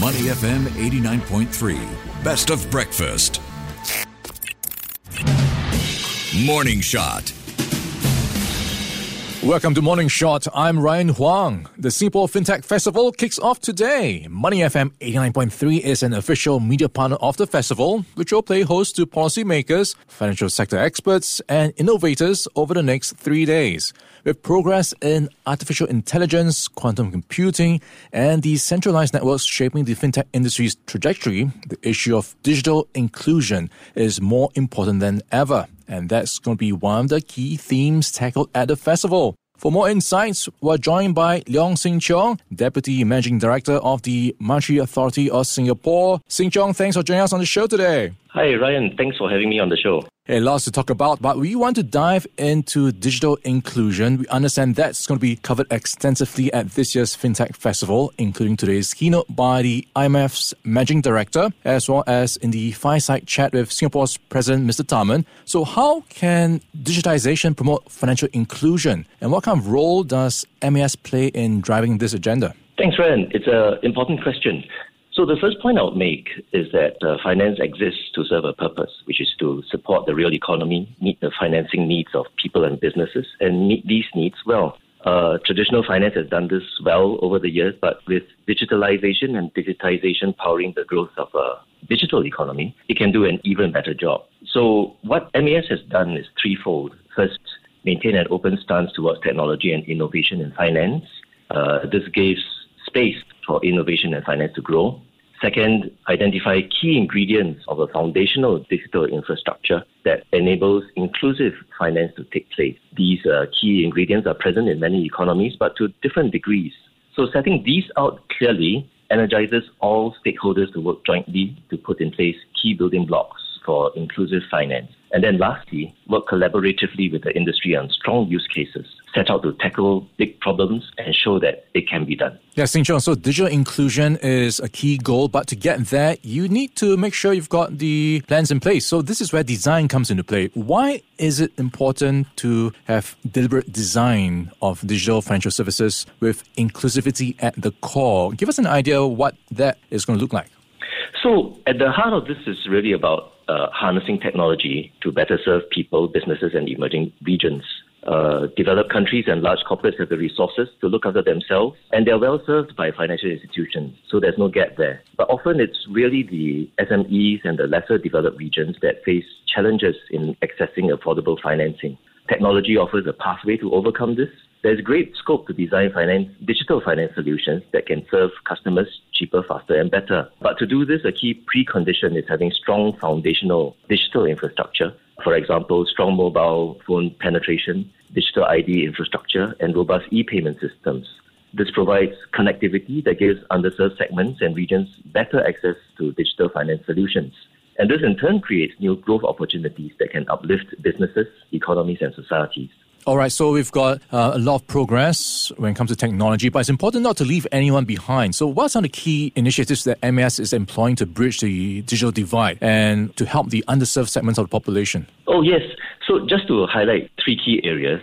Money FM 89.3. Best of breakfast. Morning Shot. Welcome to Morning Shot. I'm Ryan Huang. The Singapore FinTech Festival kicks off today. Money FM 89.3 is an official media partner of the festival, which will play host to policymakers, financial sector experts, and innovators over the next three days. With progress in artificial intelligence, quantum computing, and decentralized networks shaping the fintech industry's trajectory, the issue of digital inclusion is more important than ever. And that's going to be one of the key themes tackled at the festival. For more insights, we're joined by Leong Sing Chiong, Deputy Managing Director of the Monetary Authority of Singapore. Sing Chiong, thanks for joining us on the show today. Hi, Ryan. Thanks for having me on the show. Hey, lots to talk about, but we want to dive into digital inclusion. We understand that's going to be covered extensively at this year's FinTech Festival, including today's keynote by the IMF's Managing Director, as well as in the fireside chat with Singapore's President, Mr. Tharman. So, how can digitization promote financial inclusion, and what kind of role does MAS play in driving this agenda? Thanks, Ryan. It's an important question. So the first point I would make is that uh, finance exists to serve a purpose, which is to support the real economy, meet the financing needs of people and businesses, and meet these needs well. Uh, traditional finance has done this well over the years, but with digitalization and digitization powering the growth of a digital economy, it can do an even better job. So what MAS has done is threefold. First, maintain an open stance towards technology and innovation in finance. Uh, this gives space for innovation and finance to grow. Second, identify key ingredients of a foundational digital infrastructure that enables inclusive finance to take place. These uh, key ingredients are present in many economies, but to different degrees. So, setting these out clearly energizes all stakeholders to work jointly to put in place key building blocks for inclusive finance. And then lastly, work collaboratively with the industry on strong use cases, set out to tackle big problems and show that it can be done. Yeah, Sing Chiong, so digital inclusion is a key goal, but to get there, you need to make sure you've got the plans in place. So this is where design comes into play. Why is it important to have deliberate design of digital financial services with inclusivity at the core? Give us an idea what that is going to look like. So, at the heart of this is really about uh, harnessing technology to better serve people, businesses, and emerging regions. Uh, developed countries and large corporates have the resources to look after themselves, and they're well served by financial institutions, so there's no gap there. But often it's really the SMEs and the lesser developed regions that face challenges in accessing affordable financing. Technology offers a pathway to overcome this, there's great scope to design finance, digital finance solutions that can serve customers cheaper, faster, and better. But to do this, a key precondition is having strong foundational digital infrastructure. For example, strong mobile phone penetration, digital ID infrastructure, and robust e-payment systems. This provides connectivity that gives underserved segments and regions better access to digital finance solutions. And this in turn creates new growth opportunities that can uplift businesses, economies, and societies. All right, so we've got uh, a lot of progress when it comes to technology, but it's important not to leave anyone behind. So, what are the key initiatives that MAS is employing to bridge the digital divide and to help the underserved segments of the population? Oh, yes. So, just to highlight three key areas.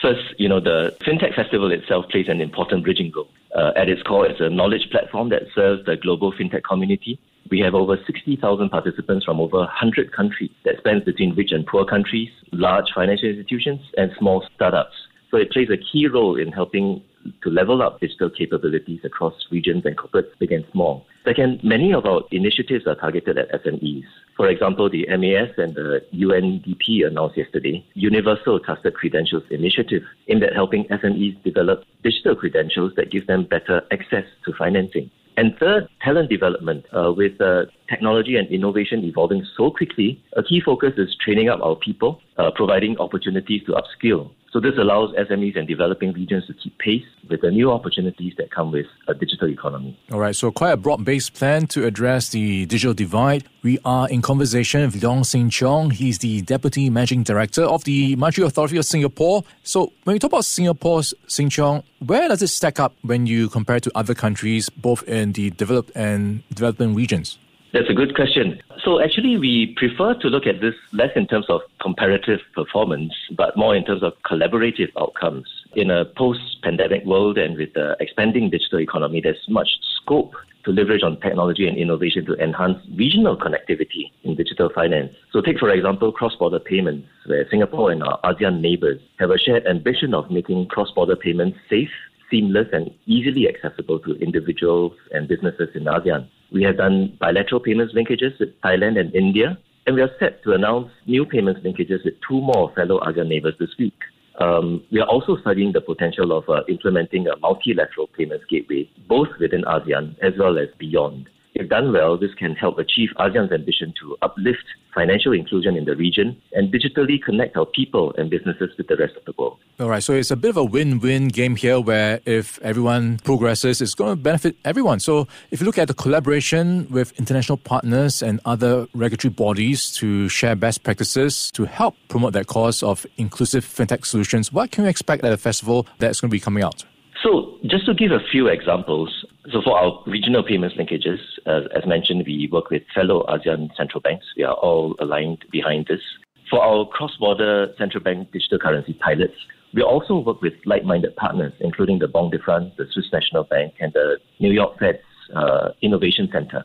First, you know, the FinTech Festival itself plays an important bridging role. Uh, at its core, it's a knowledge platform that serves the global FinTech community we have over 60,000 participants from over 100 countries that spans between rich and poor countries, large financial institutions, and small startups. So it plays a key role in helping to level up digital capabilities across regions and corporates, big and small. Second, many of our initiatives are targeted at SMEs. For example, the MAS and the UNDP announced yesterday Universal Trusted Credentials Initiative aimed at helping SMEs develop digital credentials that give them better access to financing. And third, talent development. Uh, with uh, technology and innovation evolving so quickly, a key focus is training up our people, uh, providing opportunities to upskill. So this allows SMEs and developing regions to keep pace with the new opportunities that come with a digital economy. All right, so quite a broad-based plan to address the digital divide. We are in conversation with Leong Sing Chiong. He's the Deputy Managing Director of the Monetary Authority of Singapore. So when we talk about Singapore's Sing Chiong, where does it stack up when you compare to other countries, both in the developed and developing regions? That's a good question. So actually, we prefer to look at this less in terms of comparative performance, but more in terms of collaborative outcomes. In a post-pandemic world and with the expanding digital economy, there's much scope to leverage on technology and innovation to enhance regional connectivity in digital finance. So, take for example cross border payments, where Singapore and our ASEAN neighbors have a shared ambition of making cross border payments safe, seamless, and easily accessible to individuals and businesses in ASEAN. We have done bilateral payments linkages with Thailand and India, and we are set to announce new payments linkages with two more fellow ASEAN neighbors this week. Um, we are also studying the potential of uh, implementing a multilateral payments gateway, both within ASEAN as well as beyond. If done well, this can help achieve ASEAN's ambition to uplift financial inclusion in the region and digitally connect our people and businesses with the rest of the world. All right, so it's a bit of a win win game here where if everyone progresses, it's going to benefit everyone. So if you look at the collaboration with international partners and other regulatory bodies to share best practices to help promote that cause of inclusive fintech solutions, what can we expect at the festival that's going to be coming out? So, just to give a few examples, so for our regional payments linkages, as mentioned, we work with fellow ASEAN central banks. We are all aligned behind this. For our cross-border central bank digital currency pilots, we also work with like-minded partners, including the Banque de France, the Swiss National Bank, and the New York Fed's uh, Innovation Center.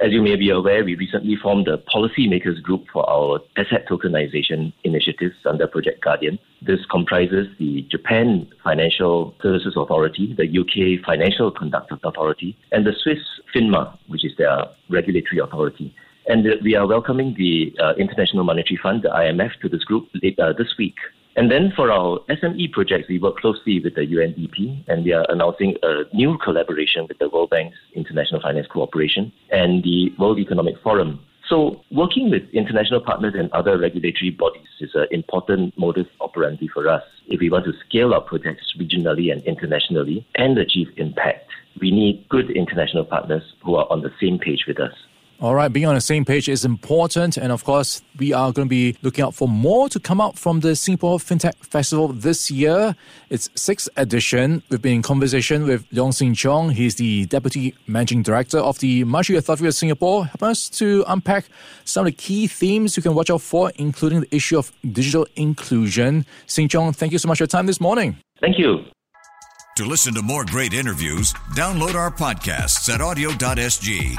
As you may be aware, we recently formed a policymakers group for our asset tokenization initiatives under Project Guardian. This comprises the Japan Financial Services Authority, the UK Financial Conduct Authority, and the Swiss FINMA, which is their regulatory authority. And we are welcoming the uh, International Monetary Fund, the IMF, to this group uh, this week. And then for our SME projects, we work closely with the UNDP, and we are announcing a new collaboration with the World Bank's International Finance Corporation and the World Economic Forum. So, working with international partners and other regulatory bodies is an important modus operandi for us if we want to scale our projects regionally and internationally and achieve impact. We need good international partners who are on the same page with us. All right, being on the same page is important. And of course, we are going to be looking out for more to come out from the Singapore FinTech Festival this year. It's sixth edition. We've been in conversation with Leong Sing Chiong. He's the Deputy Managing Director of the Monetary Authority of Singapore, helping us to unpack some of the key themes you can watch out for, including the issue of digital inclusion. Sing Chiong, thank you so much for your time this morning. Thank you. To listen to more great interviews, download our podcasts at awedio.sg